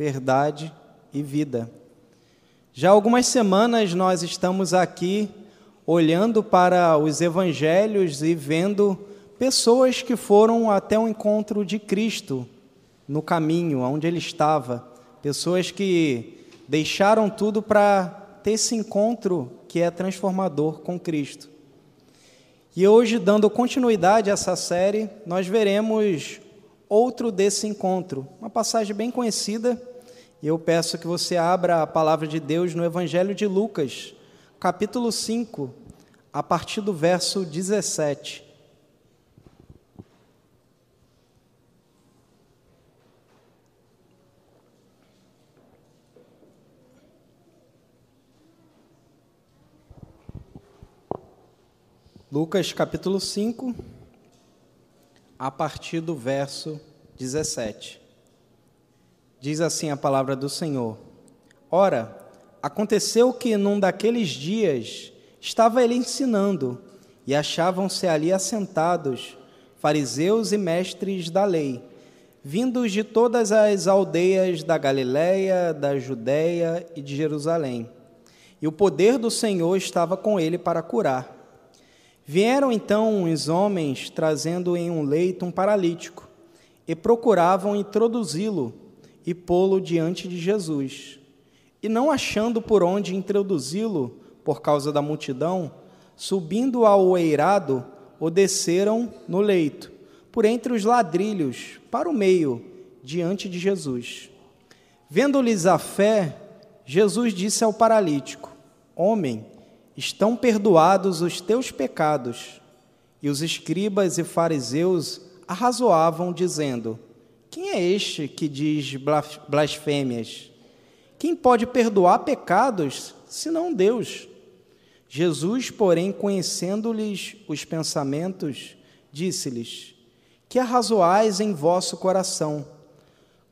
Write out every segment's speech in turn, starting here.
verdade e vida. Já algumas semanas nós estamos aqui olhando para os evangelhos e vendo pessoas que foram até o encontro de Cristo no caminho, onde ele estava, pessoas que deixaram tudo para ter esse encontro que é transformador com Cristo. E hoje, dando continuidade a essa série, nós veremos outro desse encontro, uma passagem bem conhecida, e eu peço que você abra a palavra de Deus no Evangelho de Lucas, capítulo 5, a partir do verso 17. Lucas capítulo 5, a partir do verso 17. Diz assim a palavra do Senhor: Ora, aconteceu que num daqueles dias estava ele ensinando, e achavam-se ali assentados fariseus e mestres da lei, vindos de todas as aldeias da Galiléia, da Judéia e de Jerusalém. E o poder do Senhor estava com ele para curar. Vieram então uns homens trazendo em um leito um paralítico e procuravam introduzi-lo e pô-lo diante de Jesus. E não achando por onde introduzi-lo, por causa da multidão, subindo ao eirado, o desceram no leito, por entre os ladrilhos, para o meio, diante de Jesus. Vendo-lhes a fé, Jesus disse ao paralítico: Homem, estão perdoados os teus pecados. E os escribas e fariseus arrazoavam, dizendo: Quem é este que diz blasfêmias? Quem pode perdoar pecados, senão Deus? Jesus, porém, conhecendo-lhes os pensamentos, disse-lhes: Que arrazoais em vosso coração?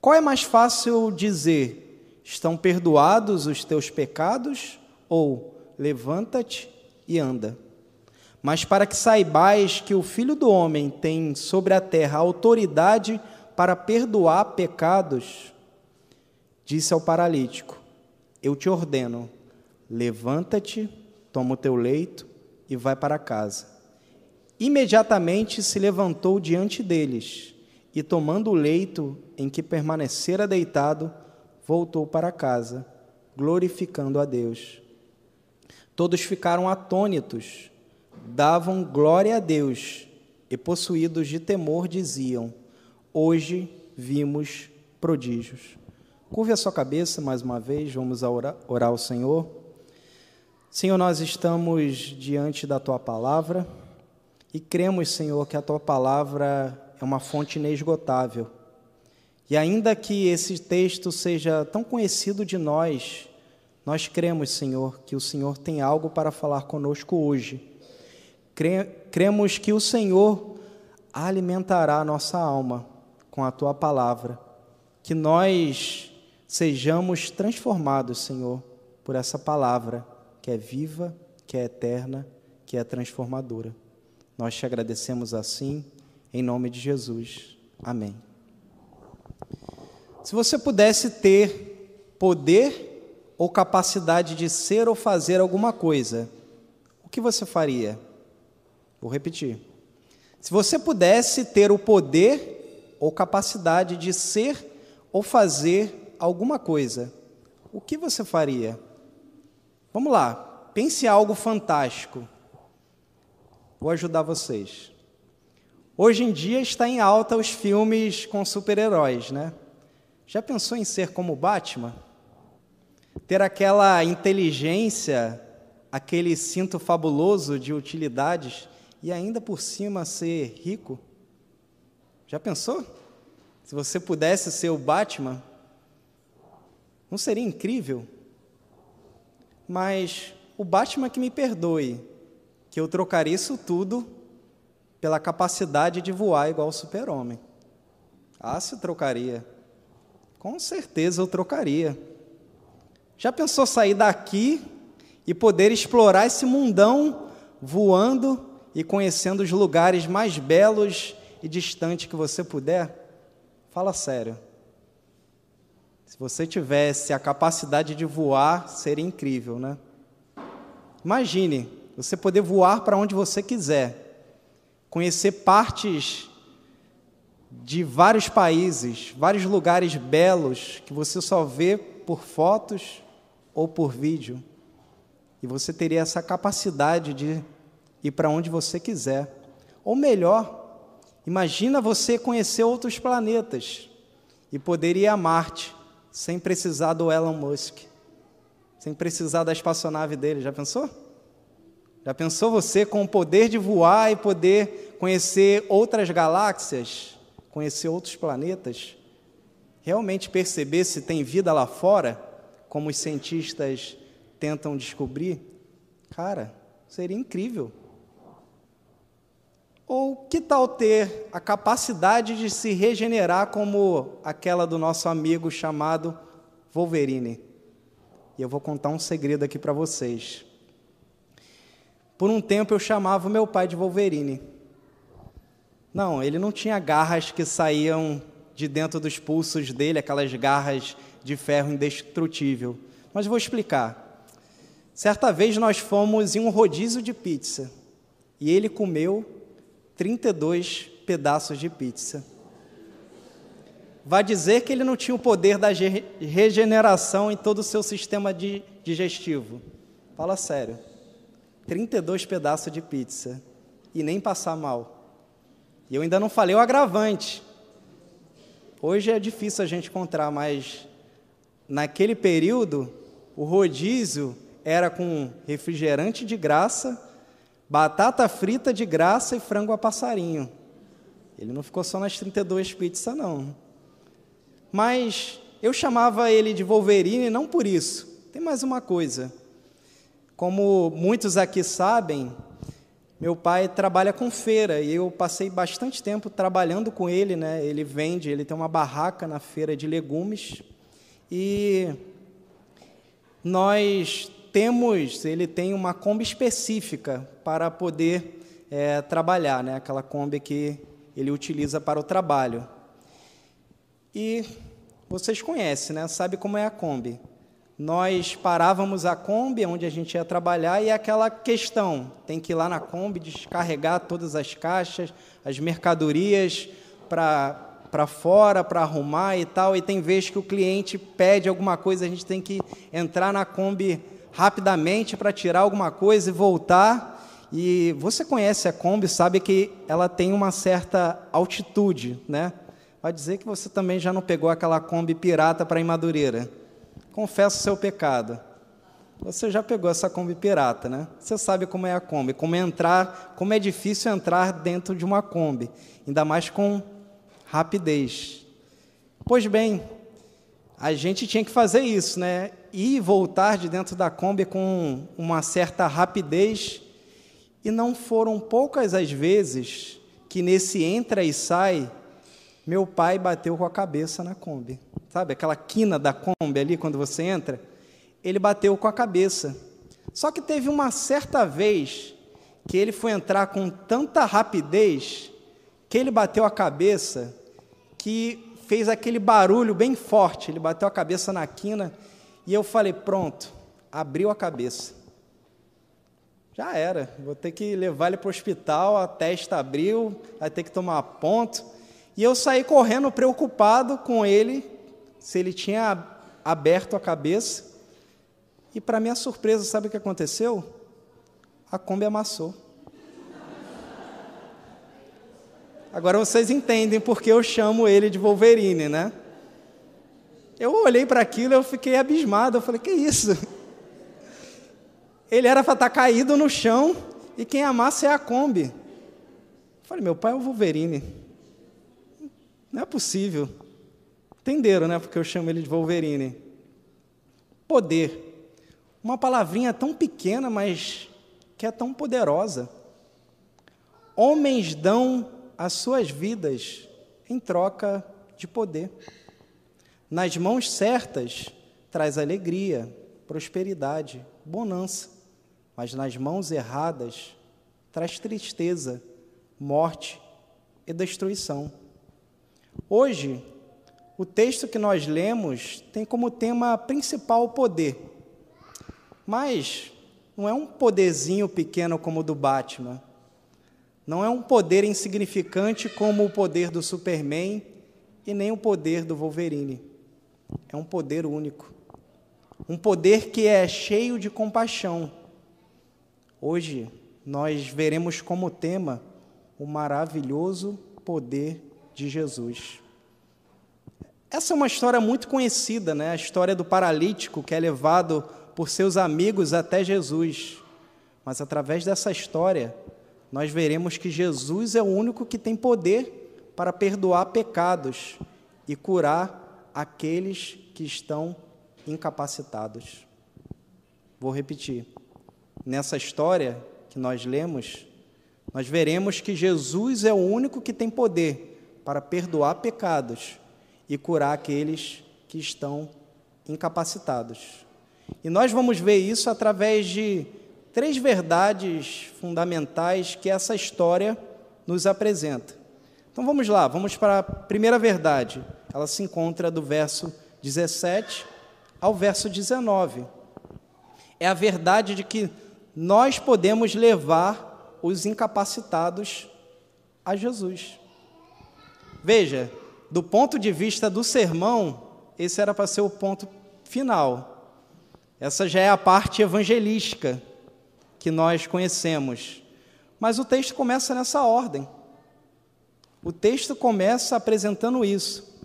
Qual é mais fácil dizer: Estão perdoados os teus pecados? Ou levanta-te e anda. Mas para que saibais que o Filho do Homem tem sobre a terra autoridade para perdoar pecados, disse ao paralítico: Eu te ordeno, levanta-te, toma o teu leito e vai para casa. Imediatamente se levantou diante deles e, tomando o leito em que permanecera deitado, voltou para casa, glorificando a Deus. Todos ficaram atônitos, davam glória a Deus e, possuídos de temor, diziam: Hoje vimos prodígios. Curve a sua cabeça mais uma vez, vamos orar, ao Senhor. Senhor, nós estamos diante da tua palavra e cremos, Senhor, que a tua palavra é uma fonte inesgotável. E ainda que esse texto seja tão conhecido de nós, nós cremos, Senhor, que o Senhor tem algo para falar conosco hoje. Cremos que o Senhor alimentará a nossa alma com a tua palavra. Que nós sejamos transformados, Senhor, por essa palavra que é viva, que é eterna, que é transformadora. Nós te agradecemos assim, em nome de Jesus. Amém. Se você pudesse ter poder ou capacidade de ser ou fazer alguma coisa, o que você faria? Vou repetir. Se você pudesse ter o poder ou capacidade de ser ou fazer alguma coisa, o que você faria? Vamos lá, pense algo fantástico. Vou ajudar vocês. Hoje em dia está em alta os filmes com super-heróis, né? Já pensou em ser como Batman? ter aquela inteligência, aquele cinto fabuloso de utilidades e ainda por cima ser rico? Já pensou? Se você pudesse ser o Batman, não seria incrível? Mas o Batman que me perdoe, que eu trocaria isso tudo pela capacidade de voar igual o super-homem. Ah, se trocaria. Com certeza eu trocaria. Já pensou sair daqui e poder explorar esse mundão voando e conhecendo os lugares mais belos e distantes que você puder? Fala sério. Se você tivesse a capacidade de voar, seria incrível, né? Imagine você poder voar para onde você quiser, conhecer partes de vários países, vários lugares belos que você só vê por fotos ou por vídeo. E você teria essa capacidade de ir para onde você quiser. Ou melhor, imagina você conhecer outros planetas e poder ir a Marte sem precisar do Elon Musk, sem precisar da espaçonave dele. Já pensou? Já pensou você com o poder de voar e poder conhecer outras galáxias, conhecer outros planetas? Realmente perceber se tem vida lá fora, como os cientistas tentam descobrir? Cara, seria incrível. Ou que tal ter a capacidade de se regenerar como aquela do nosso amigo chamado Wolverine? E eu vou contar um segredo aqui para vocês. Por um tempo eu chamava o meu pai de Wolverine. Não, ele não tinha garras que saíam de dentro dos pulsos dele, aquelas garras de ferro indestrutível. Mas vou explicar. Certa vez nós fomos em um rodízio de pizza e ele comeu 32 pedaços de pizza. Vai dizer que ele não tinha o poder da regeneração em todo o seu sistema digestivo. Fala sério. 32 pedaços de pizza e nem passar mal. E eu ainda não falei o agravante. Hoje é difícil a gente encontrar, mas naquele período o rodízio era com refrigerante de graça Batata frita de graça e frango a passarinho. Ele não ficou só nas 32 pizzas, não. Mas eu chamava ele de Wolverine não por isso. Tem mais uma coisa. Como muitos aqui sabem, meu pai trabalha com feira e eu passei bastante tempo trabalhando com ele, né? Ele vende, ele tem uma barraca na feira de legumes e nós temos, ele tem uma Kombi específica para poder é, trabalhar, né? aquela Kombi que ele utiliza para o trabalho. E vocês conhecem, né? sabe como é a Kombi. Nós parávamos a Kombi onde a gente ia trabalhar e é aquela questão, tem que ir lá na Kombi descarregar todas as caixas, as mercadorias para para fora para arrumar e tal, e tem vezes que o cliente pede alguma coisa, a gente tem que entrar na Kombi rapidamente para tirar alguma coisa e voltar. E você conhece a Kombi, sabe que ela tem uma certa altitude, né? Vai dizer que você também já não pegou aquela Kombi pirata para ir Madureira. Confessa o seu pecado. Você já pegou essa Kombi pirata, né? Você sabe como é a Kombi, como é entrar, como é difícil entrar dentro de uma Kombi, ainda mais com rapidez. Pois bem, a gente tinha que fazer isso, né? E voltar de dentro da Kombi com uma certa rapidez. E não foram poucas as vezes que nesse entra e sai, meu pai bateu com a cabeça na Kombi. Sabe aquela quina da Kombi ali quando você entra? Ele bateu com a cabeça. Só que teve uma certa vez que ele foi entrar com tanta rapidez que ele bateu a cabeça que fez aquele barulho bem forte, ele bateu a cabeça na quina e eu falei: pronto, abriu a cabeça. Já era, vou ter que levar ele para o hospital, a testa abriu, vai ter que tomar ponto. E eu saí correndo preocupado com ele, se ele tinha aberto a cabeça. E para minha surpresa, sabe o que aconteceu? A Kombi amassou. Agora vocês entendem porque eu chamo ele de Wolverine, né? Eu olhei para aquilo eu fiquei abismado. Eu falei, que isso? Ele era para estar tá caído no chão e quem amassa é a Kombi. Eu falei, meu pai é o Wolverine. Não é possível. Entenderam, né? Porque eu chamo ele de Wolverine. Poder. Uma palavrinha tão pequena, mas que é tão poderosa. Homens dão as suas vidas em troca de poder. Nas mãos certas, traz alegria, prosperidade, bonança, mas nas mãos erradas, traz tristeza, morte e destruição. Hoje, o texto que nós lemos tem como tema principal o poder. Mas não é um poderzinho pequeno como o do Batman. Não é um poder insignificante como o poder do Superman e nem o poder do Wolverine. É um poder único. Um poder que é cheio de compaixão. Hoje nós veremos como tema o maravilhoso poder de Jesus. Essa é uma história muito conhecida, né? A história do paralítico que é levado por seus amigos até Jesus. Mas através dessa história, nós veremos que Jesus é o único que tem poder para perdoar pecados e curar aqueles que estão incapacitados. Vou repetir. Nessa história que nós lemos, nós veremos que Jesus é o único que tem poder para perdoar pecados e curar aqueles que estão incapacitados. E nós vamos ver isso através de três verdades fundamentais que essa história nos apresenta. Então vamos lá, vamos para a primeira verdade. Ela se encontra do verso 17 ao verso 19. É a verdade de que nós podemos levar os incapacitados a Jesus. Veja, do ponto de vista do sermão, esse era para ser o ponto final. Essa já é a parte evangelística que nós conhecemos. Mas o texto começa nessa ordem. O texto começa apresentando isso.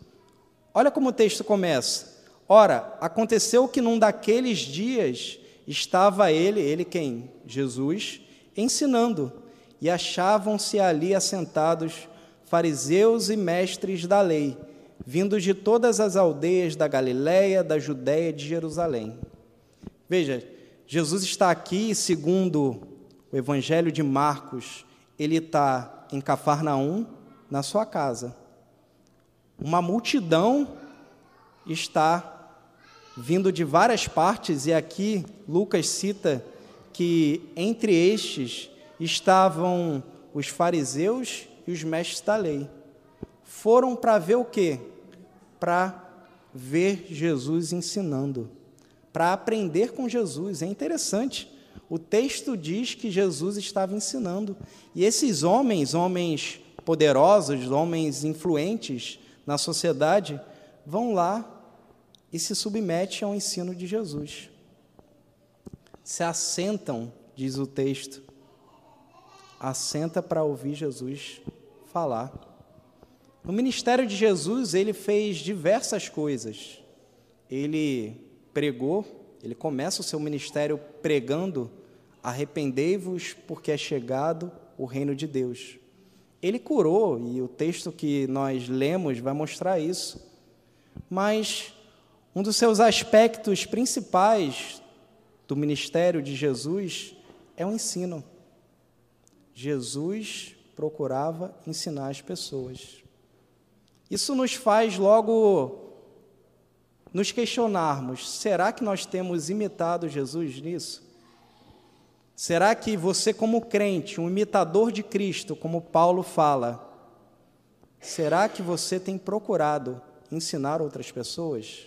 Olha como o texto começa. Ora, aconteceu que num daqueles dias estava ele, ele quem? Jesus, ensinando, e achavam-se ali assentados fariseus e mestres da lei, vindos de todas as aldeias da Galiléia, da Judéia e de Jerusalém. Veja, Jesus está aqui, segundo o Evangelho de Marcos, ele está em Cafarnaum, na sua casa. Uma multidão está vindo de várias partes, e aqui Lucas cita que entre estes estavam os fariseus e os mestres da lei. Foram para ver o quê? Para ver Jesus ensinando, para aprender com Jesus. É interessante. O texto diz que Jesus estava ensinando. E esses homens, homens poderosos, homens influentes na sociedade, vão lá e se submetem ao ensino de Jesus. Se assentam, diz o texto, assenta para ouvir Jesus falar. No ministério de Jesus, ele fez diversas coisas. Ele pregou, ele começa o seu ministério pregando: arrependei-vos, porque é chegado o reino de Deus. Ele curou, e o texto que nós lemos vai mostrar isso. Mas um dos seus aspectos principais do ministério de Jesus é o ensino. Jesus procurava ensinar as pessoas. Isso nos faz logo nos questionarmos: será que nós temos imitado Jesus nisso? Será que você, como crente, um imitador de Cristo, como Paulo fala, será que você tem procurado ensinar outras pessoas?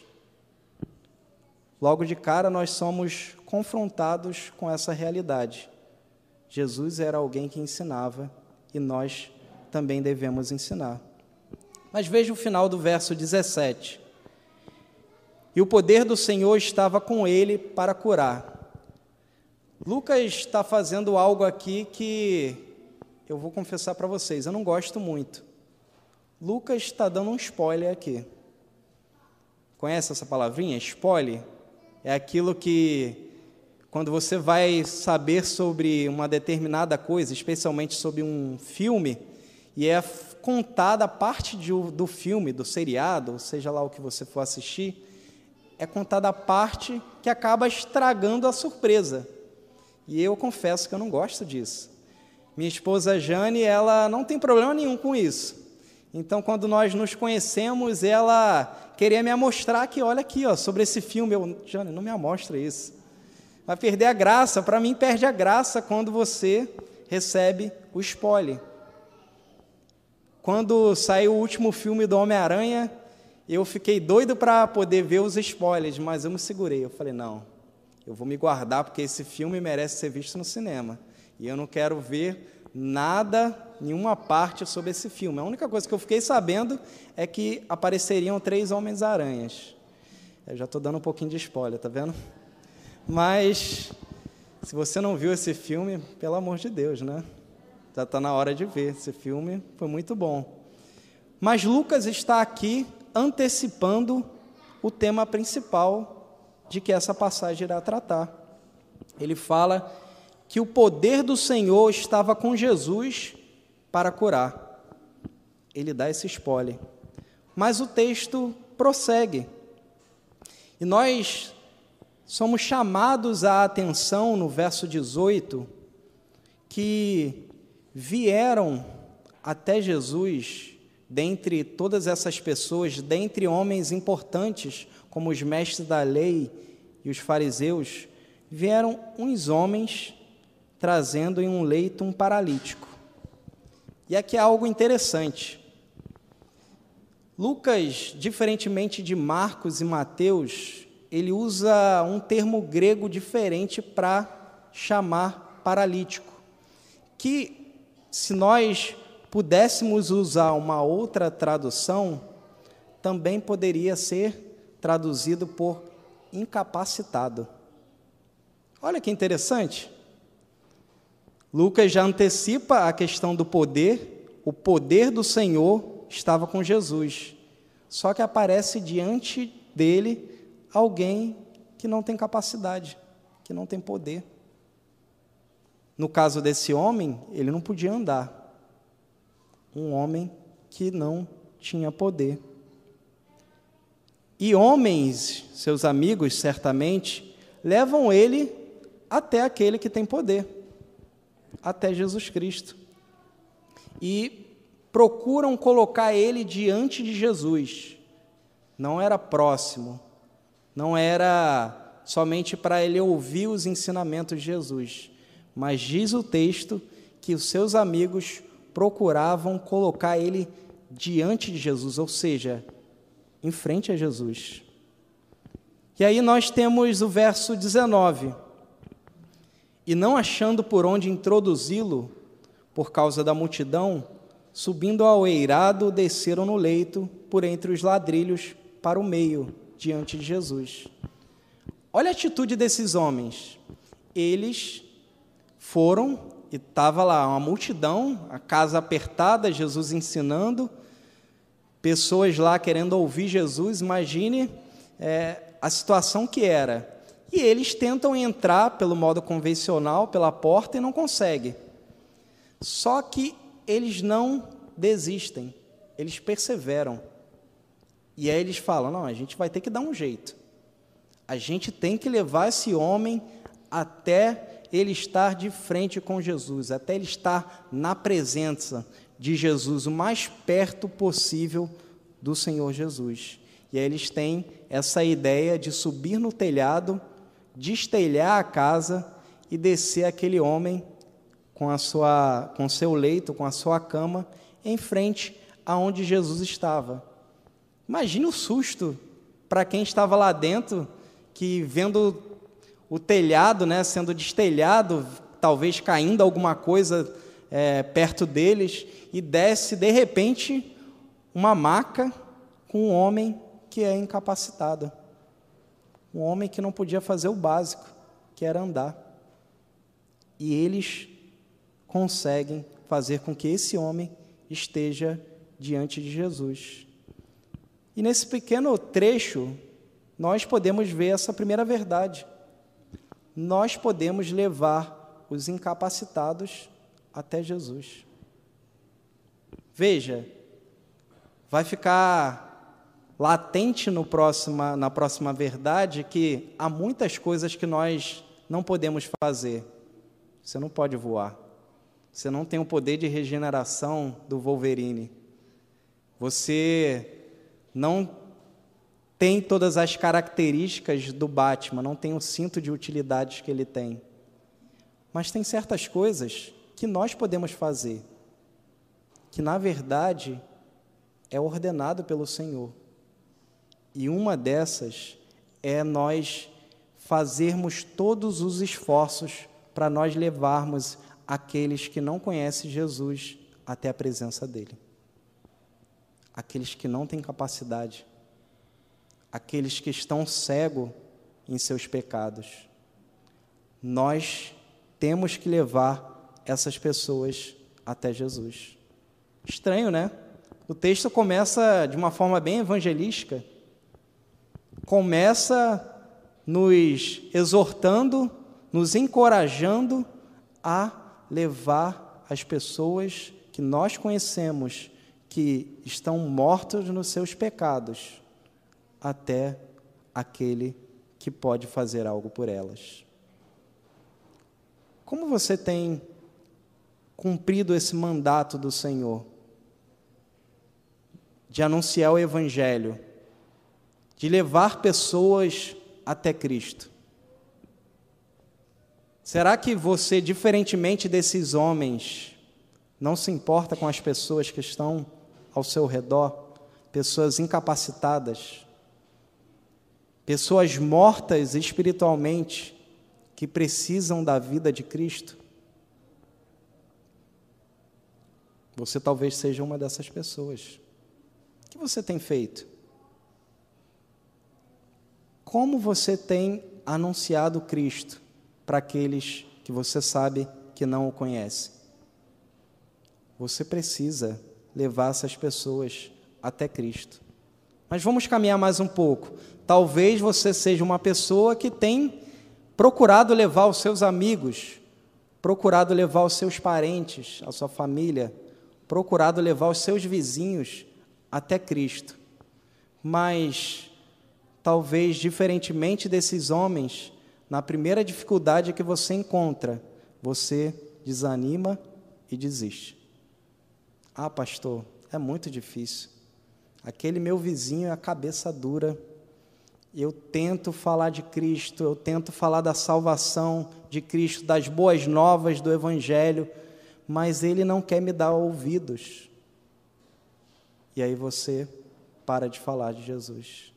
Logo de cara, nós somos confrontados com essa realidade. Jesus era alguém que ensinava e nós também devemos ensinar. Mas veja o final do verso 17. E o poder do Senhor estava com ele para curar. Lucas está fazendo algo aqui que eu vou confessar para vocês, eu não gosto muito. Lucas está dando um spoiler aqui. Conhece essa palavrinha? Spoiler? É aquilo que quando você vai saber sobre uma determinada coisa, especialmente sobre um filme, e é contada parte de, do filme, do seriado, seja lá o que você for assistir, é contada a parte que acaba estragando a surpresa. E eu confesso que eu não gosto disso. Minha esposa Jane, ela não tem problema nenhum com isso. Então, quando nós nos conhecemos, ela queria me mostrar que, olha aqui, ó, sobre esse filme. Eu, Jane, não me mostra isso vai perder a graça. Para mim, perde a graça quando você recebe o spoiler. Quando saiu o último filme do Homem-Aranha Eu fiquei doido para poder ver os spoilers, mas eu me segurei. Eu falei: não, eu vou me guardar porque esse filme merece ser visto no cinema. E eu não quero ver nada, nenhuma parte sobre esse filme. A única coisa que eu fiquei sabendo é que apareceriam três Homens-Aranhas. Eu já estou dando um pouquinho de spoiler, tá vendo? Mas, se você não viu esse filme, pelo amor de Deus, né? Já está na hora de ver. Esse filme foi muito bom. Mas Lucas está aqui antecipando o tema principal de que essa passagem irá tratar. Ele fala que o poder do Senhor estava com Jesus para curar. Ele dá esse spoiler. Mas o texto prossegue. E nós somos chamados à atenção no verso 18 que vieram até Jesus dentre todas essas pessoas, dentre homens importantes, como os mestres da lei e os fariseus, vieram uns homens trazendo em um leito um paralítico. E aqui é algo interessante. Lucas, diferentemente de Marcos e Mateus, ele usa um termo grego diferente para chamar paralítico, que se nós pudéssemos usar uma outra tradução, também poderia ser traduzido por incapacitado. Olha que interessante. Lucas já antecipa a questão do poder, o poder do Senhor estava com Jesus. Só que aparece diante dele alguém que não tem capacidade, que não tem poder. No caso desse homem, ele não podia andar um homem que não tinha poder. E homens, seus amigos, certamente, levam ele até aquele que tem poder, até Jesus Cristo. E procuram colocar ele diante de Jesus. Não era próximo, não era somente para ele ouvir os ensinamentos de Jesus, mas diz o texto que os seus amigos procuravam colocar ele diante de Jesus, ou seja, em frente a Jesus. E aí nós temos o verso 19. E não achando por onde introduzi-lo, por causa da multidão, subindo ao eirado, desceram no leito, por entre os ladrilhos, para o meio, diante de Jesus. Olha a atitude desses homens. Eles foram e estava lá uma multidão, a casa apertada, Jesus ensinando, pessoas lá querendo ouvir Jesus. Imagine é, a situação que era. E eles tentam entrar pelo modo convencional, pela porta, e não conseguem. Só que eles não desistem, eles perseveram. E aí eles falam: não, a gente vai ter que dar um jeito. A gente tem que levar esse homem até ele estar de frente com Jesus, até ele estar na presença de Jesus, o mais perto possível do Senhor Jesus. E aí eles têm essa ideia de subir no telhado, destelhar a casa e descer aquele homem com a sua com seu leito, com a sua cama em frente aonde Jesus estava. Imagine o susto para quem estava lá dentro, que vendo o telhado né, sendo destelhado, talvez caindo alguma coisa é, perto deles, e desce de repente uma maca com um homem que é incapacitado. Um homem que não podia fazer o básico, que era andar. E eles conseguem fazer com que esse homem esteja diante de Jesus. E nesse pequeno trecho, nós podemos ver essa primeira verdade nós podemos levar os incapacitados até Jesus. Veja, vai ficar latente no próxima, na próxima verdade que há muitas coisas que nós não podemos fazer. Você não pode voar. Você não tem o poder de regeneração do Wolverine. Você não tem todas as características do Batman, não tem o cinto de utilidades que ele tem. Mas tem certas coisas que nós podemos fazer, que na verdade é ordenado pelo Senhor. E uma dessas é nós fazermos todos os esforços para nós levarmos aqueles que não conhecem Jesus até a presença dele. Aqueles que não têm capacidade, aqueles que estão cegos em seus pecados. Nós temos que levar essas pessoas até Jesus. Estranho, né? O texto começa de uma forma bem evangelística. Começa nos exortando, nos encorajando a levar as pessoas que nós conhecemos que estão mortos nos seus pecados até aquele que pode fazer algo por elas. Como você tem cumprido esse mandato do Senhor de anunciar o Evangelho, de levar pessoas até Cristo? Será que você, diferentemente desses homens, não se importa com as pessoas que estão ao seu redor, pessoas incapacitadas, pessoas mortas espiritualmente, que precisam da vida de Cristo? Você talvez seja uma dessas pessoas. O que você tem feito? Como você tem anunciado Cristo? para aqueles que você sabe que não o conhecem. Você precisa levar essas pessoas até Cristo. Mas vamos caminhar mais um pouco. Talvez você seja uma pessoa que tem procurado levar os seus amigos, procurado levar os seus parentes, a sua família, procurado levar os seus vizinhos até Cristo. Mas talvez diferentemente desses homens, na primeira dificuldade que você encontra, você desanima e desiste. Ah, pastor, é muito difícil. Aquele meu vizinho é a cabeça dura. Eu tento falar de Cristo, eu tento falar da salvação de Cristo, das boas novas do Evangelho, mas ele não quer me dar ouvidos. E aí você para de falar de Jesus.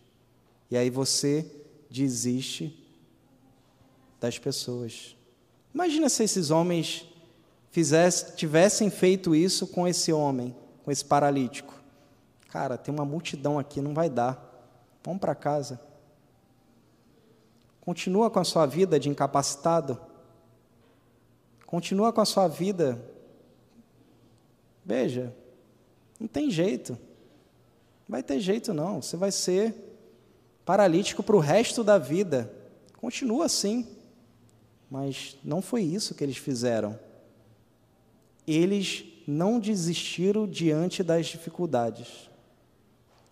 E aí você desiste das pessoas. Imagina se esses homens fizesse, tivessem feito isso com esse homem, com esse paralítico. Cara, tem uma multidão aqui, não vai dar. Vamos para casa. Continua com a sua vida de incapacitado. Continua com a sua vida. Veja, não tem jeito. Não vai ter jeito, não. Você vai ser paralítico para o resto da vida. Continua assim. Mas não foi isso que eles fizeram. Eles não desistiram diante das dificuldades.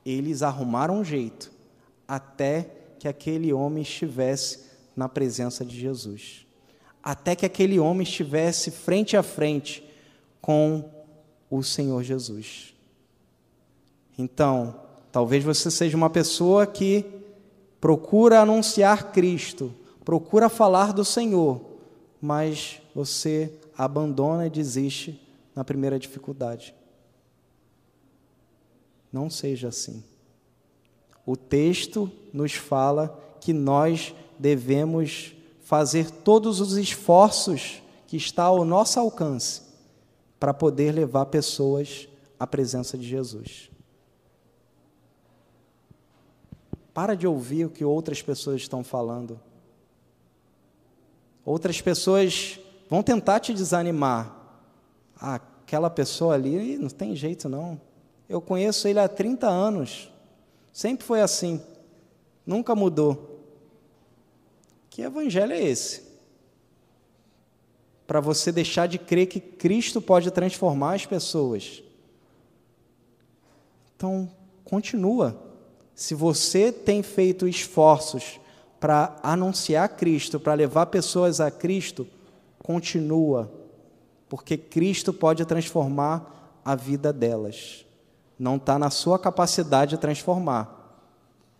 Eles arrumaram um jeito até que aquele homem estivesse na presença de Jesus. Até que aquele homem estivesse frente a frente com o Senhor Jesus. Então, talvez você seja uma pessoa que procura anunciar Cristo, procura falar do Senhor, mas você abandona e desiste na primeira dificuldade. Não seja assim. O texto nos fala que nós devemos fazer todos os esforços que está ao nosso alcance para poder levar pessoas à presença de Jesus. Para de ouvir o que outras pessoas estão falando. Outras pessoas vão tentar te desanimar. Ah, aquela pessoa ali não tem jeito não. Eu conheço ele há 30 anos. Sempre foi assim. Nunca mudou. Que evangelho é esse? Para você deixar de crer que Cristo pode transformar as pessoas. Então, continua. Se você tem feito esforços para anunciar Cristo, para levar pessoas a Cristo, continua, porque Cristo pode transformar a vida delas. Não está na sua capacidade de transformar.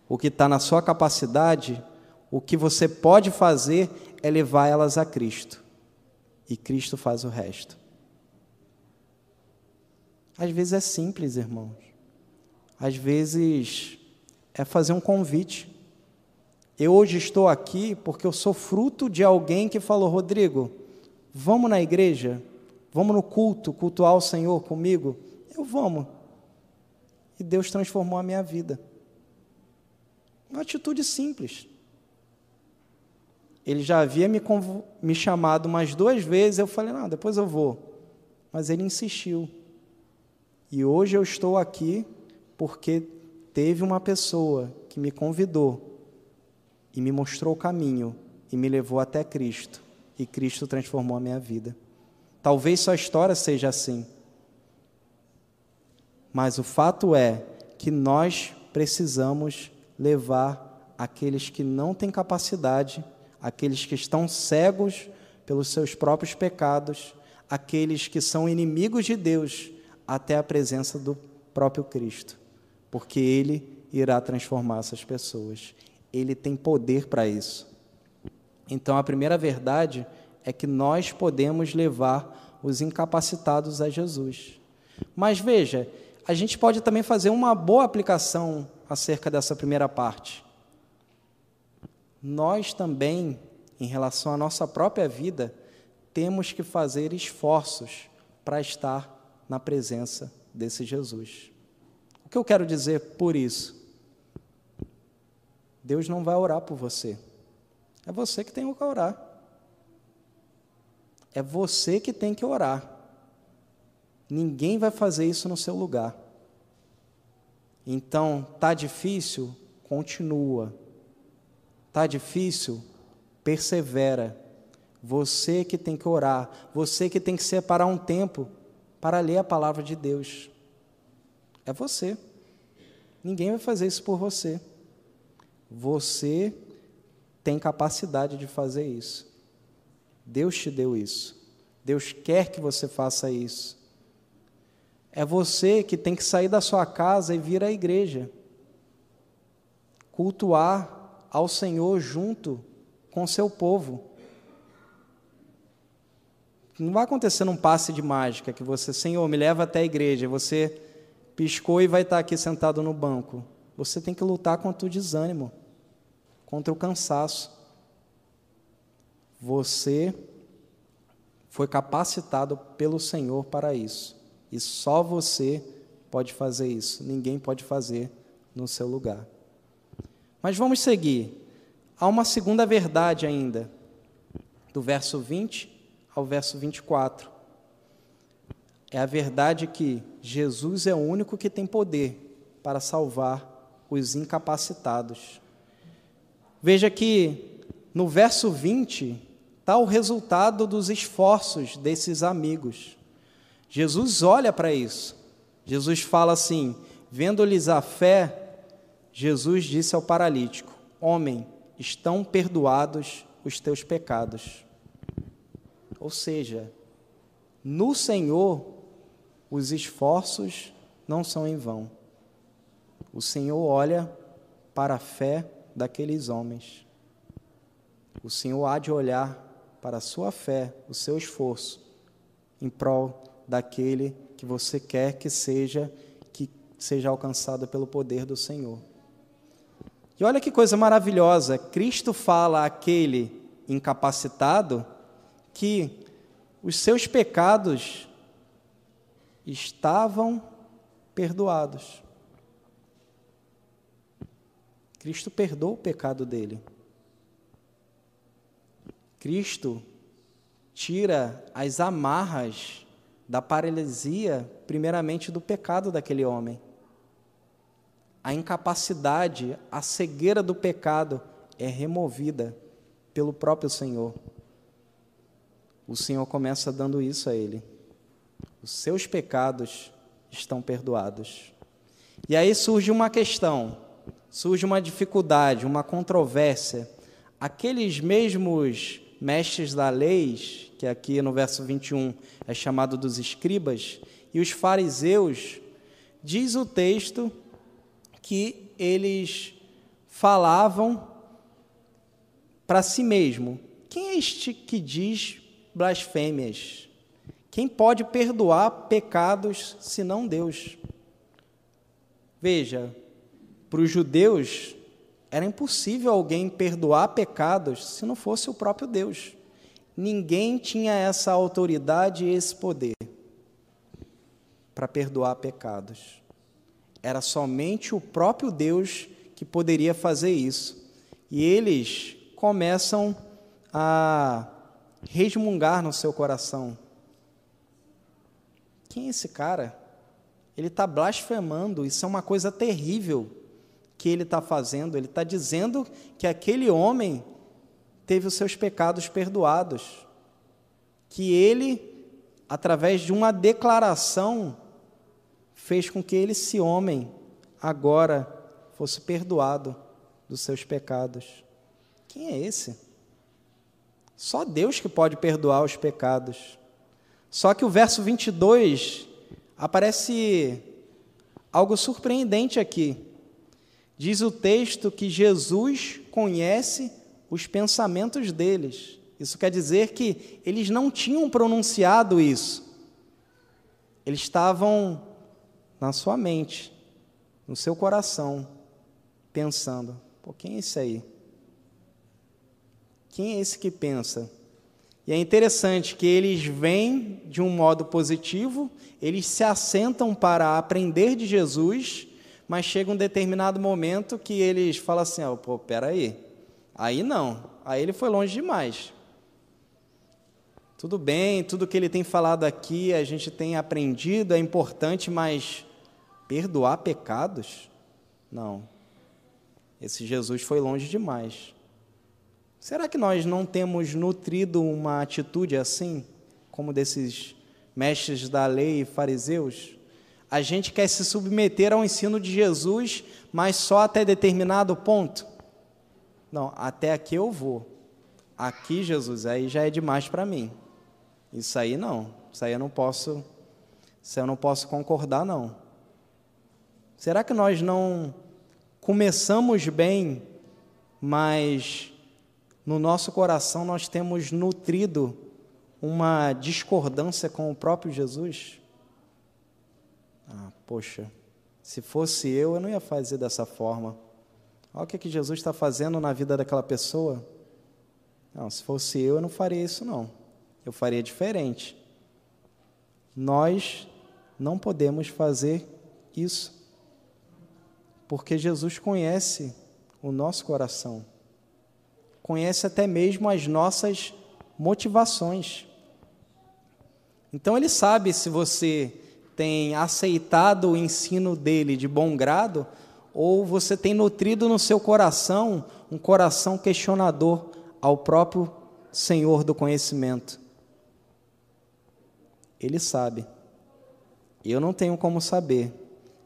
O que está na sua capacidade, o que você pode fazer é levar elas a Cristo. E Cristo faz o resto. Às vezes é simples, irmãos. Às vezes é fazer um convite. Eu hoje estou aqui porque eu sou fruto de alguém que falou: Rodrigo, vamos na igreja? Vamos no culto, cultuar o Senhor comigo? Eu vamos. E Deus transformou a minha vida. Uma atitude simples. Ele já havia me, me chamado umas duas vezes, eu falei, não, depois eu vou. Mas ele insistiu. E hoje eu estou aqui porque teve uma pessoa que me convidou e me mostrou o caminho e me levou até Cristo. E Cristo transformou a minha vida. Talvez sua história seja assim. Mas o fato é que nós precisamos levar aqueles que não têm capacidade aqueles que estão cegos pelos seus próprios pecados, aqueles que são inimigos de Deus, até a presença do próprio Cristo, porque Ele irá transformar essas pessoas. Ele tem poder para isso. Então, a primeira verdade é que nós podemos levar os incapacitados a Jesus. Mas veja, a gente pode também fazer uma boa aplicação acerca dessa primeira parte nós também, em relação à nossa própria vida, temos que fazer esforços para estar na presença desse Jesus. O que eu quero dizer por isso? Deus não vai orar por você. É você que tem que orar. É você que tem que orar. Ninguém vai fazer isso no seu lugar. Então, tá difícil? Continua. Está difícil? Persevera. Você que tem que orar, você que tem que separar um tempo para ler a palavra de Deus. É você. Ninguém vai fazer isso por você. Você tem capacidade de fazer isso. Deus te deu isso. Deus quer que você faça isso. É você que tem que sair da sua casa e vir à igreja. Cultuar ao Senhor junto com seu povo. Não vai acontecer num passe de mágica que você, Senhor, me leva até a igreja, você piscou e vai estar aqui sentado no banco. Você tem que lutar contra o desânimo, contra o cansaço. Você foi capacitado pelo Senhor para isso. E só você pode fazer isso. Ninguém pode fazer no seu lugar. Mas vamos seguir. Há uma segunda verdade ainda, do verso 20 ao verso 24. É a verdade que Jesus é o único que tem poder para salvar os incapacitados. Veja que no verso 20 está o resultado dos esforços desses amigos. Jesus olha para isso. Jesus fala assim: vendo-lhes a fé, Jesus disse ao paralítico: Homem, estão perdoados os teus pecados. Ou seja, no Senhor os esforços não são em vão. O Senhor olha para a fé daqueles homens. O Senhor há de olhar para a sua fé, o seu esforço, em prol daquele que você quer que seja, que seja alcançado pelo poder do Senhor. E olha que coisa maravilhosa, Cristo fala àquele incapacitado que os seus pecados estavam perdoados. Cristo perdoou o pecado dele. Cristo tira as amarras da paralisia, primeiramente do pecado daquele homem a incapacidade, a cegueira do pecado é removida pelo próprio Senhor. O Senhor começa dando isso a ele. Os seus pecados estão perdoados. E aí surge uma questão, surge uma dificuldade, uma controvérsia. Aqueles mesmos mestres da lei, que aqui no verso 21 é chamado dos escribas, e os fariseus, diz o texto que eles falavam para si mesmo: quem é este que diz blasfêmias? Quem pode perdoar pecados senão Deus? Veja, para os judeus, era impossível alguém perdoar pecados se não fosse o próprio Deus. Ninguém tinha essa autoridade e esse poder para perdoar pecados. Era somente o próprio Deus que poderia fazer isso. E eles começam a resmungar no seu coração. Quem é esse cara? Ele está blasfemando, isso é uma coisa terrível que ele está fazendo. Ele está dizendo que aquele homem teve os seus pecados perdoados, que ele, através de uma declaração, fez com que ele, esse homem, agora fosse perdoado dos seus pecados. Quem é esse? Só Deus que pode perdoar os pecados. Só que o verso 22 aparece algo surpreendente aqui. Diz o texto que Jesus conhece os pensamentos deles. Isso quer dizer que eles não tinham pronunciado isso. Eles estavam na sua mente, no seu coração, pensando: pô, quem é esse aí? Quem é esse que pensa? E é interessante que eles vêm de um modo positivo, eles se assentam para aprender de Jesus, mas chega um determinado momento que eles falam assim: oh, pô, peraí, Aí não, aí ele foi longe demais. Tudo bem, tudo que ele tem falado aqui, a gente tem aprendido, é importante, mas perdoar pecados? Não. Esse Jesus foi longe demais. Será que nós não temos nutrido uma atitude assim, como desses mestres da lei e fariseus? A gente quer se submeter ao ensino de Jesus, mas só até determinado ponto. Não, até aqui eu vou. Aqui, Jesus, aí já é demais para mim. Isso aí não. Isso aí eu não posso. Isso eu não posso concordar, não. Será que nós não começamos bem, mas no nosso coração nós temos nutrido uma discordância com o próprio Jesus? Poxa, se fosse eu, eu não ia fazer dessa forma. Olha o que, que Jesus está fazendo na vida daquela pessoa. Não, se fosse eu, eu não faria isso, não. Eu faria diferente. Nós não podemos fazer isso. Porque Jesus conhece o nosso coração, conhece até mesmo as nossas motivações. Então, Ele sabe se você tem aceitado o ensino dele de bom grado ou você tem nutrido no seu coração um coração questionador ao próprio Senhor do conhecimento? Ele sabe. Eu não tenho como saber.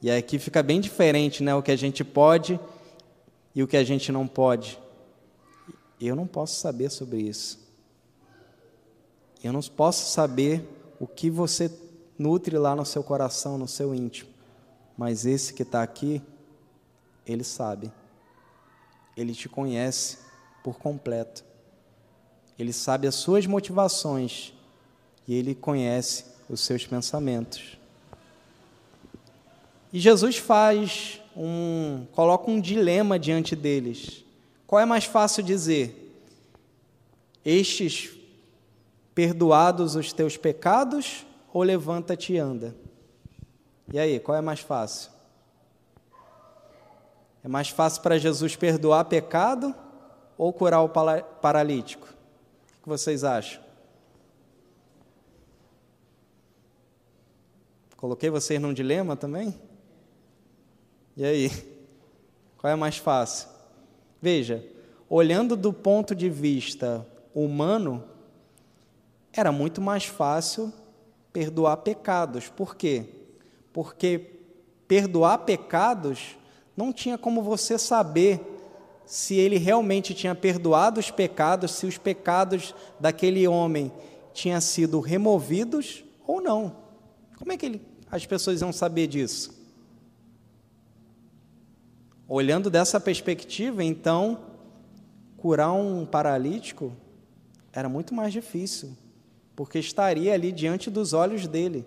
E aqui fica bem diferente, né, o que a gente pode e o que a gente não pode. Eu não posso saber sobre isso. Eu não posso saber o que você nutre lá no seu coração, no seu íntimo. Mas esse que está aqui, ele sabe. Ele te conhece por completo. Ele sabe as suas motivações e ele conhece os seus pensamentos. E Jesus faz um, coloca um dilema diante deles. Qual é mais fácil dizer? Estes perdoados os teus pecados ou levanta-te e anda? E aí, qual é mais fácil? É mais fácil para Jesus perdoar pecado ou curar o paralítico? O que vocês acham? Coloquei vocês num dilema também? E aí? Qual é mais fácil? Veja, olhando do ponto de vista humano, era muito mais fácil perdoar pecados. Por quê? Porque perdoar pecados não tinha como você saber se ele realmente tinha perdoado os pecados, se os pecados daquele homem tinham sido removidos ou não. Como é que ele, as pessoas iam saber disso? Olhando dessa perspectiva, então, curar um paralítico era muito mais difícil, porque estaria ali diante dos olhos dele,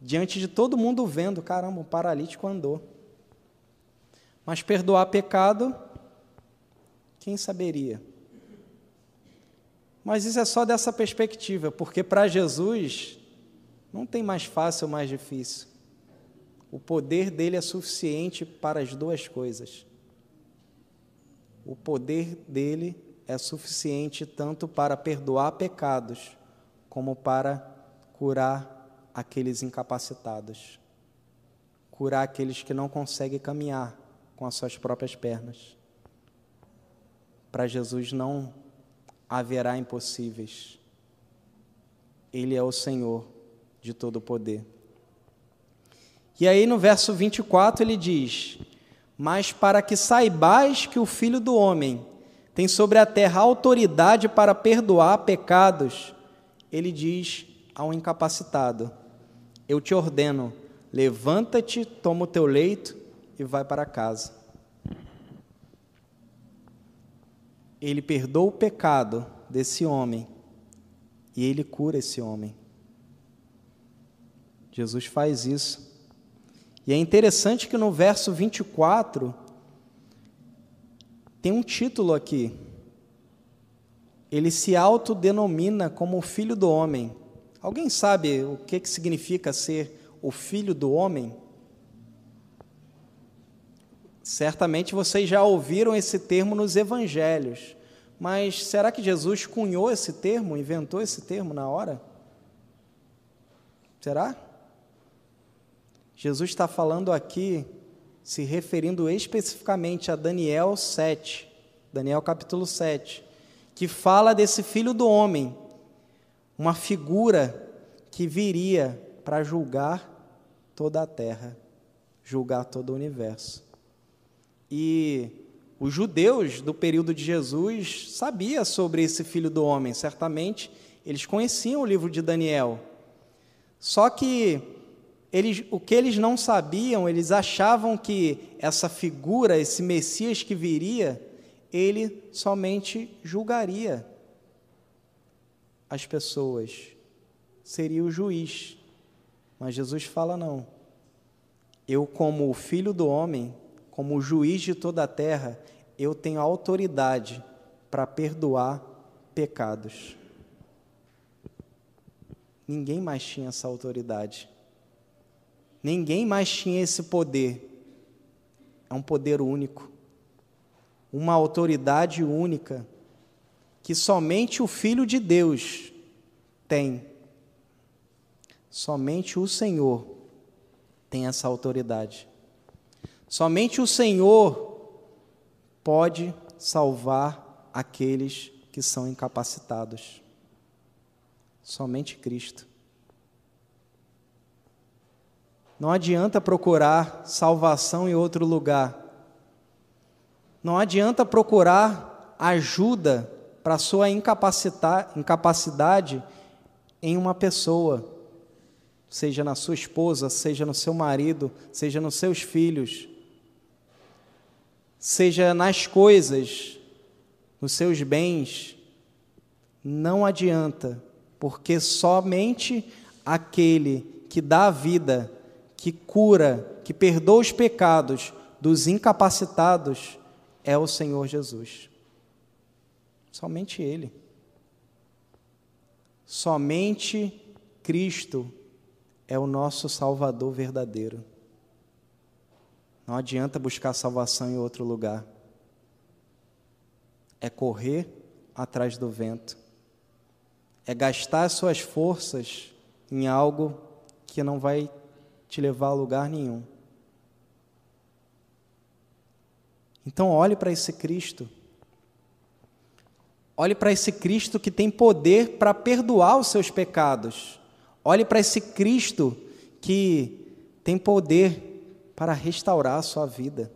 diante de todo mundo vendo: caramba, o paralítico andou. Mas perdoar pecado, quem saberia? Mas isso é só dessa perspectiva, porque para Jesus não tem mais fácil ou mais difícil. O poder dele é suficiente para as duas coisas. O poder dele é suficiente tanto para perdoar pecados, como para curar aqueles incapacitados, curar aqueles que não conseguem caminhar com as suas próprias pernas. Para Jesus não haverá impossíveis. Ele é o Senhor de todo o poder. E aí no verso 24 ele diz: Mas para que saibais que o Filho do Homem tem sobre a terra autoridade para perdoar pecados, ele diz ao incapacitado: Eu te ordeno, levanta-te, toma o teu leito e vai para casa. Ele perdoa o pecado desse homem e ele cura esse homem. Jesus faz isso. E é interessante que no verso 24, tem um título aqui. Ele se autodenomina como o filho do homem. Alguém sabe o que, que significa ser o filho do homem? Certamente vocês já ouviram esse termo nos evangelhos, mas será que Jesus cunhou esse termo, inventou esse termo na hora? Será? Jesus está falando aqui se referindo especificamente a Daniel 7, Daniel capítulo 7, que fala desse filho do homem, uma figura que viria para julgar toda a terra, julgar todo o universo. E os judeus do período de Jesus sabiam sobre esse filho do homem, certamente eles conheciam o livro de Daniel. Só que eles, o que eles não sabiam, eles achavam que essa figura, esse Messias que viria, ele somente julgaria as pessoas, seria o juiz. Mas Jesus fala: não. Eu, como o filho do homem, como o juiz de toda a terra, eu tenho autoridade para perdoar pecados. Ninguém mais tinha essa autoridade. Ninguém mais tinha esse poder. É um poder único, uma autoridade única, que somente o Filho de Deus tem. Somente o Senhor tem essa autoridade. Somente o Senhor pode salvar aqueles que são incapacitados. Somente Cristo. Não adianta procurar salvação em outro lugar. Não adianta procurar ajuda para sua incapacidade em uma pessoa, seja na sua esposa, seja no seu marido, seja nos seus filhos, seja nas coisas, nos seus bens. Não adianta, porque somente aquele que dá a vida que cura, que perdoa os pecados dos incapacitados é o Senhor Jesus. Somente Ele. Somente Cristo é o nosso Salvador verdadeiro. Não adianta buscar salvação em outro lugar. É correr atrás do vento. É gastar suas forças em algo que não vai te levar a lugar nenhum. Então, olhe para esse Cristo. Olhe para esse Cristo que tem poder para perdoar os seus pecados. Olhe para esse Cristo que tem poder para restaurar a sua vida.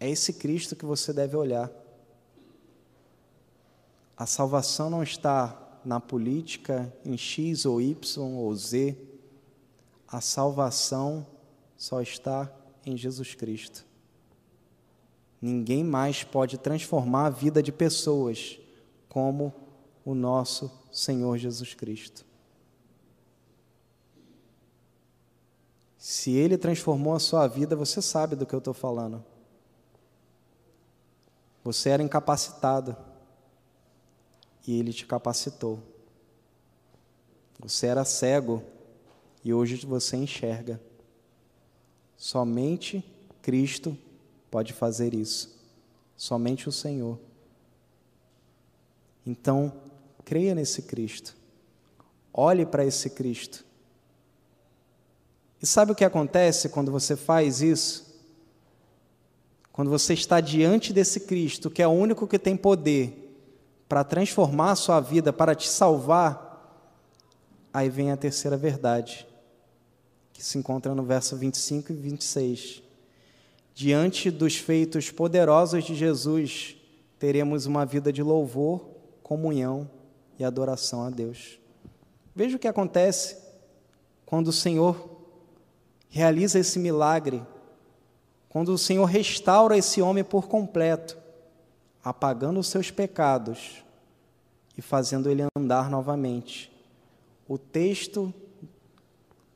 É esse Cristo que você deve olhar. A salvação não está na política, em X ou Y ou Z. A salvação só está em Jesus Cristo. Ninguém mais pode transformar a vida de pessoas como o nosso Senhor Jesus Cristo. Se Ele transformou a sua vida, você sabe do que eu estou falando. Você era incapacitado e Ele te capacitou. Você era cego e hoje você enxerga. Somente Cristo pode fazer isso. Somente o Senhor. Então, creia nesse Cristo. Olhe para esse Cristo. E sabe o que acontece quando você faz isso? Quando você está diante desse Cristo, que é o único que tem poder para transformar a sua vida, para te salvar, aí vem a terceira verdade, que se encontra no verso 25 e 26. Diante dos feitos poderosos de Jesus, teremos uma vida de louvor, comunhão e adoração a Deus. Veja o que acontece quando o Senhor realiza esse milagre, quando o Senhor restaura esse homem por completo, apagando os seus pecados e fazendo ele andar novamente. O texto,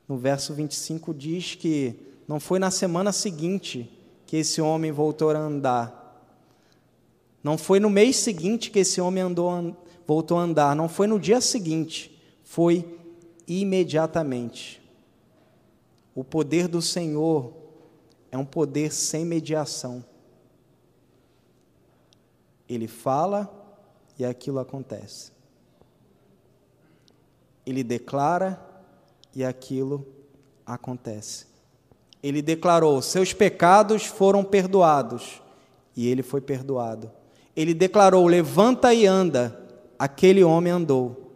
no verso 25, diz que não foi na semana seguinte que esse homem voltou a andar. Não foi no mês seguinte que esse homem andou, voltou a andar. Não foi no dia seguinte. Foi imediatamente. O poder do Senhor é um poder sem mediação. Ele fala e aquilo acontece. Ele declara e aquilo acontece. Ele declarou: seus pecados foram perdoados, e ele foi perdoado. Ele declarou: levanta e anda, aquele homem andou.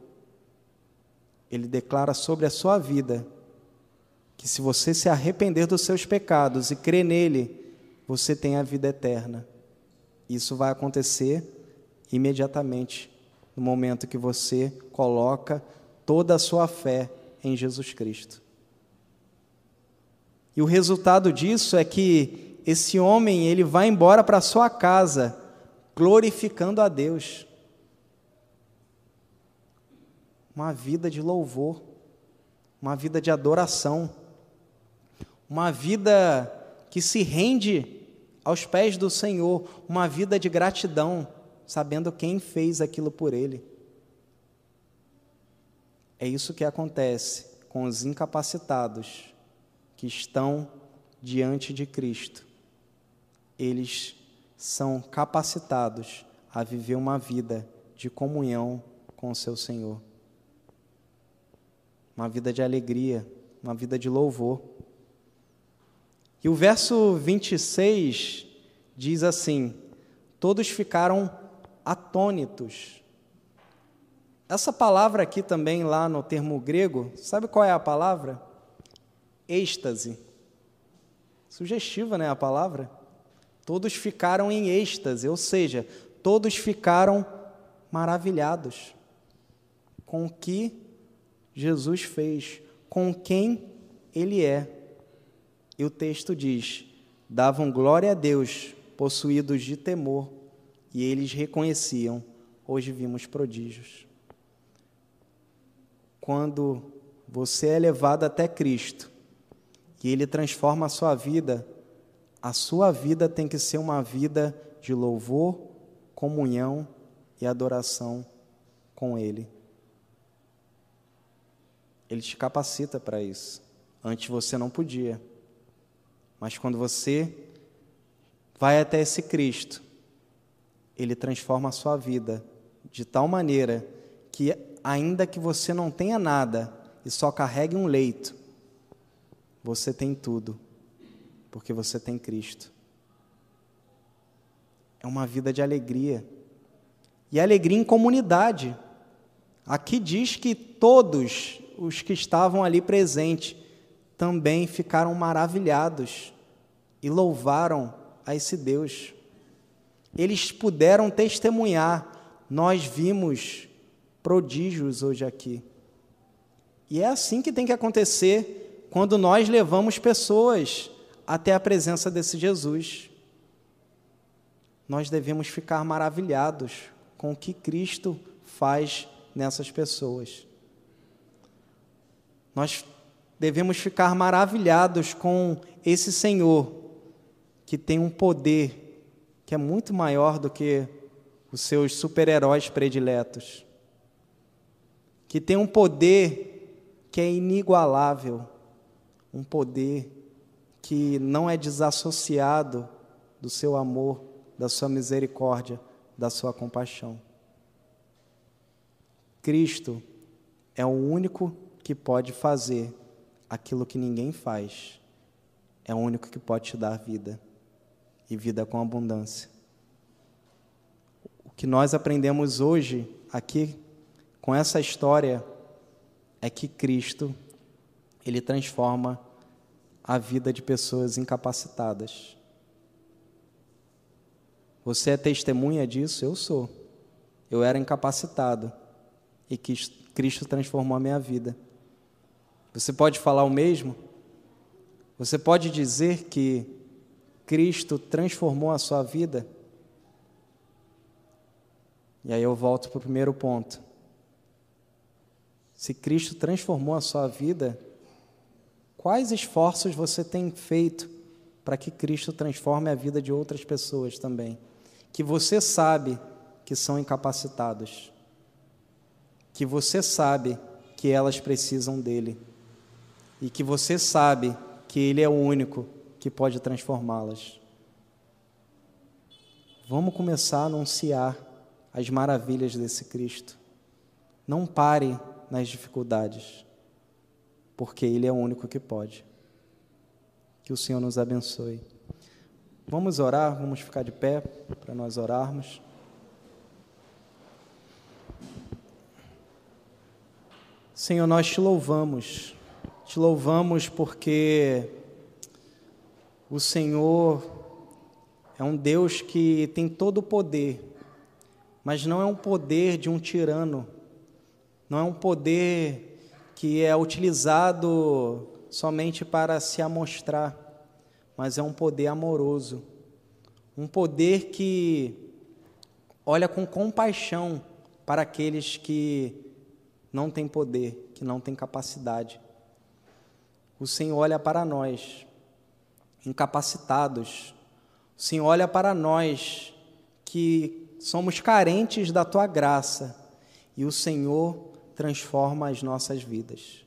Ele declara sobre a sua vida que se você se arrepender dos seus pecados e crer nele, você tem a vida eterna. Isso vai acontecer imediatamente no momento que você coloca toda a sua fé em Jesus Cristo. E o resultado disso é que esse homem, ele vai embora para sua casa glorificando a Deus. Uma vida de louvor, uma vida de adoração, uma vida que se rende aos pés do Senhor, uma vida de gratidão, sabendo quem fez aquilo por ele. É isso que acontece com os incapacitados que estão diante de Cristo. Eles são capacitados a viver uma vida de comunhão com o seu Senhor. Uma vida de alegria, uma vida de louvor. E o verso 26 diz assim: Todos ficaram atônitos essa palavra aqui também, lá no termo grego, sabe qual é a palavra? Êxtase. Sugestiva, né, a palavra? Todos ficaram em êxtase, ou seja, todos ficaram maravilhados com o que Jesus fez, com quem Ele é. E o texto diz: davam glória a Deus, possuídos de temor, e eles reconheciam: hoje vimos prodígios quando você é levado até Cristo e Ele transforma a sua vida, a sua vida tem que ser uma vida de louvor, comunhão e adoração com Ele. Ele te capacita para isso. Antes você não podia. Mas quando você vai até esse Cristo, Ele transforma a sua vida de tal maneira que ainda que você não tenha nada e só carregue um leito, você tem tudo, porque você tem Cristo. É uma vida de alegria. E alegria em comunidade. Aqui diz que todos os que estavam ali presentes também ficaram maravilhados e louvaram a esse Deus. Eles puderam testemunhar: nós vimos prodígios hoje aqui. E é assim que tem que acontecer quando nós levamos pessoas até a presença desse Jesus. Nós devemos ficar maravilhados com o que Cristo faz nessas pessoas. Nós devemos ficar maravilhados com esse Senhor que tem um poder que é muito maior do que os seus super-heróis prediletos, que tem um poder que é inigualável, um poder que não é desassociado do seu amor, da sua misericórdia, da sua compaixão. Cristo é o único que pode fazer aquilo que ninguém faz. É o único que pode te dar vida e vida com abundância. O que nós aprendemos hoje aqui com essa história é que Cristo ele transforma a vida de pessoas incapacitadas. Você é testemunha disso? Eu sou. Eu era incapacitado e Cristo transformou a minha vida. Você pode falar o mesmo? Você pode dizer que Cristo transformou a sua vida? E aí eu volto para o primeiro ponto. Se Cristo transformou a sua vida, quais esforços você tem feito para que Cristo transforme a vida de outras pessoas também? Que você sabe que são incapacitados, que você sabe que elas precisam dele e que você sabe que Ele é o único que pode transformá-las. Vamos começar a anunciar as maravilhas desse Cristo. Não pare nas dificuldades, porque Ele é o único que pode. Que o Senhor nos abençoe. Vamos orar, vamos ficar de pé para nós orarmos. Senhor, nós te louvamos te louvamos porque o Senhor é um Deus que tem todo o poder, mas não é um poder de um tirano, não é um poder que é utilizado somente para se amostrar, mas é um poder amoroso, um poder que olha com compaixão para aqueles que não têm poder, que não têm capacidade. O Senhor olha para nós, incapacitados. O Senhor olha para nós, que somos carentes da tua graça, e o Senhor transforma as nossas vidas.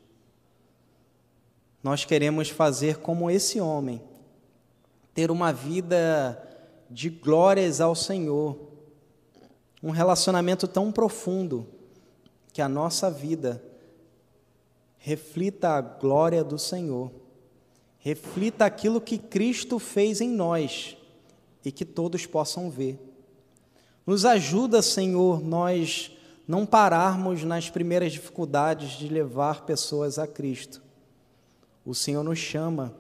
Nós queremos fazer como esse homem, ter uma vida de glórias ao Senhor, um relacionamento tão profundo que a nossa vida reflita a glória do Senhor, reflita aquilo que Cristo fez em nós e que todos possam ver. Nos ajuda, Senhor, nós não pararmos nas primeiras dificuldades de levar pessoas a Cristo. O Senhor nos chama,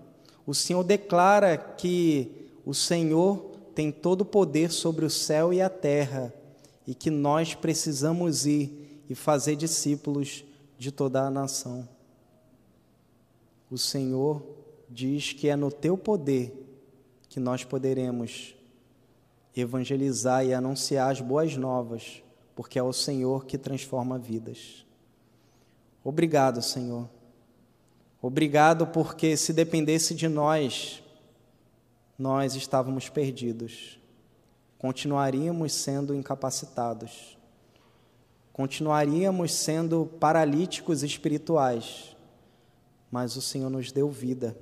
o Senhor declara que o Senhor tem todo o poder sobre o céu e a terra e que nós precisamos ir e fazer discípulos de toda a nação o Senhor diz que é no teu poder que nós poderemos evangelizar e anunciar as boas novas, porque é o Senhor que transforma vidas. Obrigado, Senhor. Obrigado porque se dependesse de nós, nós estávamos perdidos. Continuaríamos sendo incapacitados. Continuaríamos sendo paralíticos espirituais mas o Senhor nos deu vida.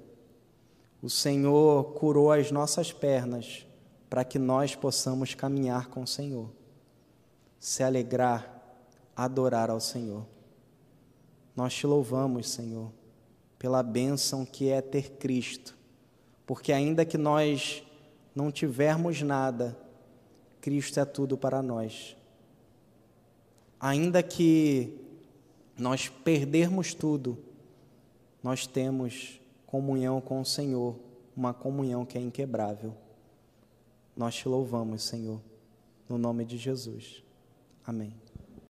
O Senhor curou as nossas pernas para que nós possamos caminhar com o Senhor, se alegrar, adorar ao Senhor. Nós te louvamos, Senhor, pela bênção que é ter Cristo, porque ainda que nós não tivermos nada, Cristo é tudo para nós. Ainda que nós perdermos tudo, nós temos comunhão com o Senhor, uma comunhão que é inquebrável. Nós te louvamos, Senhor, no nome de Jesus. Amém.